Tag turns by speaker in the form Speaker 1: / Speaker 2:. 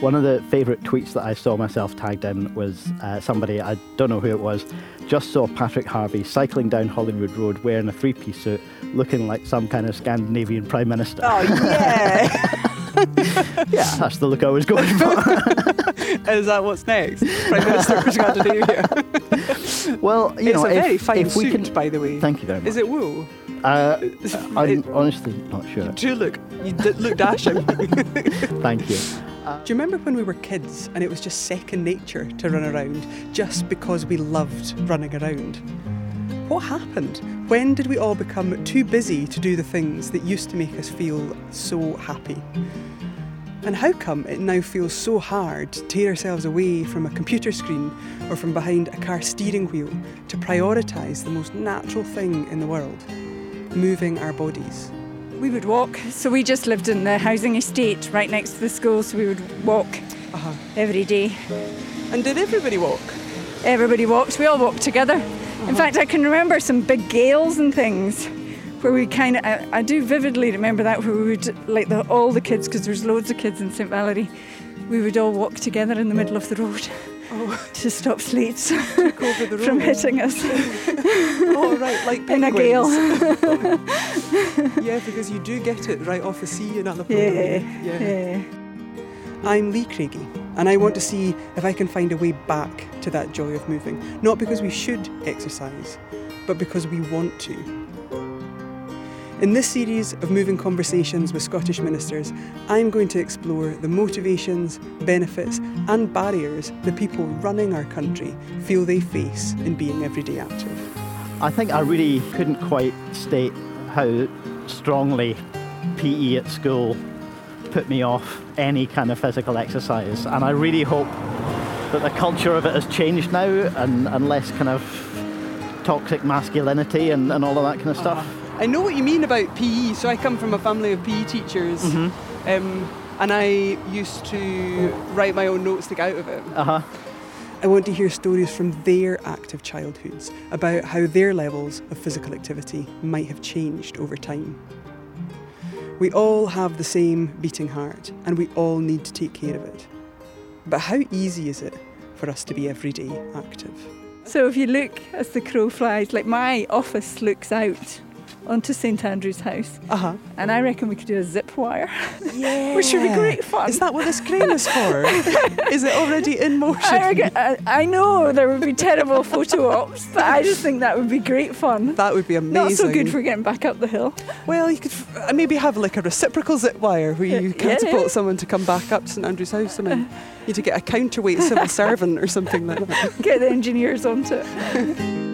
Speaker 1: One of the favourite tweets that I saw myself tagged in was uh, somebody, I don't know who it was, just saw Patrick Harvie cycling down Holyrood Road wearing a three piece suit, looking like some kind of Scandinavian Prime Minister.
Speaker 2: Oh, yeah.
Speaker 1: yeah, that's the look I was going for.
Speaker 2: Is that what's next? Prime Minister for Scandinavia.
Speaker 1: well, you
Speaker 2: it's
Speaker 1: know,
Speaker 2: a very
Speaker 1: if,
Speaker 2: fine
Speaker 1: if we
Speaker 2: suit,
Speaker 1: can,
Speaker 2: by the way.
Speaker 1: Thank you very much.
Speaker 2: Is it wool?
Speaker 1: Uh, I'm
Speaker 2: it-
Speaker 1: honestly not sure.
Speaker 2: You do look, you d- look dashing.
Speaker 1: Thank you.
Speaker 2: Do you remember when we were kids and it was just second nature to run around just because we loved running around? What happened? When did we all become too busy to do the things that used to make us feel so happy? And how come it now feels so hard to tear ourselves away from a computer screen or from behind a car steering wheel to prioritise the most natural thing in the world moving our bodies?
Speaker 3: We would walk. So we just lived in the housing estate right next to the school, so we would walk
Speaker 2: Uh-huh.
Speaker 3: every day.
Speaker 2: And did everybody walk?
Speaker 3: Everybody walked. We all walked together. In fact, I can remember some big gales and things where we kind of, I, I do vividly remember that, where we would, like the, all the kids, because there's loads of kids in St. Valerie, we would all walk together in the middle of the road
Speaker 2: Oh,
Speaker 3: to stop slates
Speaker 2: took over the road.
Speaker 3: from hitting us
Speaker 2: Oh, right, like
Speaker 3: in a gale.
Speaker 2: yeah, because you do get it right off the sea in Annapurna.
Speaker 3: Yeah, yeah.
Speaker 2: I'm Lee Craigie, and I want to see if I can find a way back to that joy of moving. Not because we should exercise, but because we want to. In this series of moving conversations with Scottish ministers, I'm going to explore the motivations, benefits, and barriers the people running our country feel they face in being everyday active.
Speaker 1: I think I really couldn't quite state how strongly PE at school put me off any kind of physical exercise. And I really hope that the culture of it has changed now and, and less kind of toxic masculinity and, and all of that kind of stuff.
Speaker 2: I know what you mean about PE. So I come from a family of PE teachers, um, and I used to write my own notes to get out of it.
Speaker 1: Uh huh.
Speaker 2: I want to hear stories from their active childhoods about how their levels of physical activity might have changed over time. We all have the same beating heart, and we all need to take care of it. But how easy is it for us to be everyday active?
Speaker 3: So if you look as the crow flies, like my office looks out onto St Andrew's House,
Speaker 2: Uh huh.
Speaker 3: and I reckon we could do a zip wire,
Speaker 2: Yeah.
Speaker 3: which would be great fun.
Speaker 2: Is that what this crane is for? is it already in motion?
Speaker 3: I, reckon, I, I know there would be terrible photo ops, but I just think that would be great fun.
Speaker 2: That would be amazing.
Speaker 3: Not so good for getting back up the hill.
Speaker 2: Well, you could f- maybe have like a reciprocal zip wire where you
Speaker 3: Yeah.
Speaker 2: catapult someone to come back up to St Andrew's House and then you need to get a counterweight civil servant or something like that.
Speaker 3: Get the engineers onto it.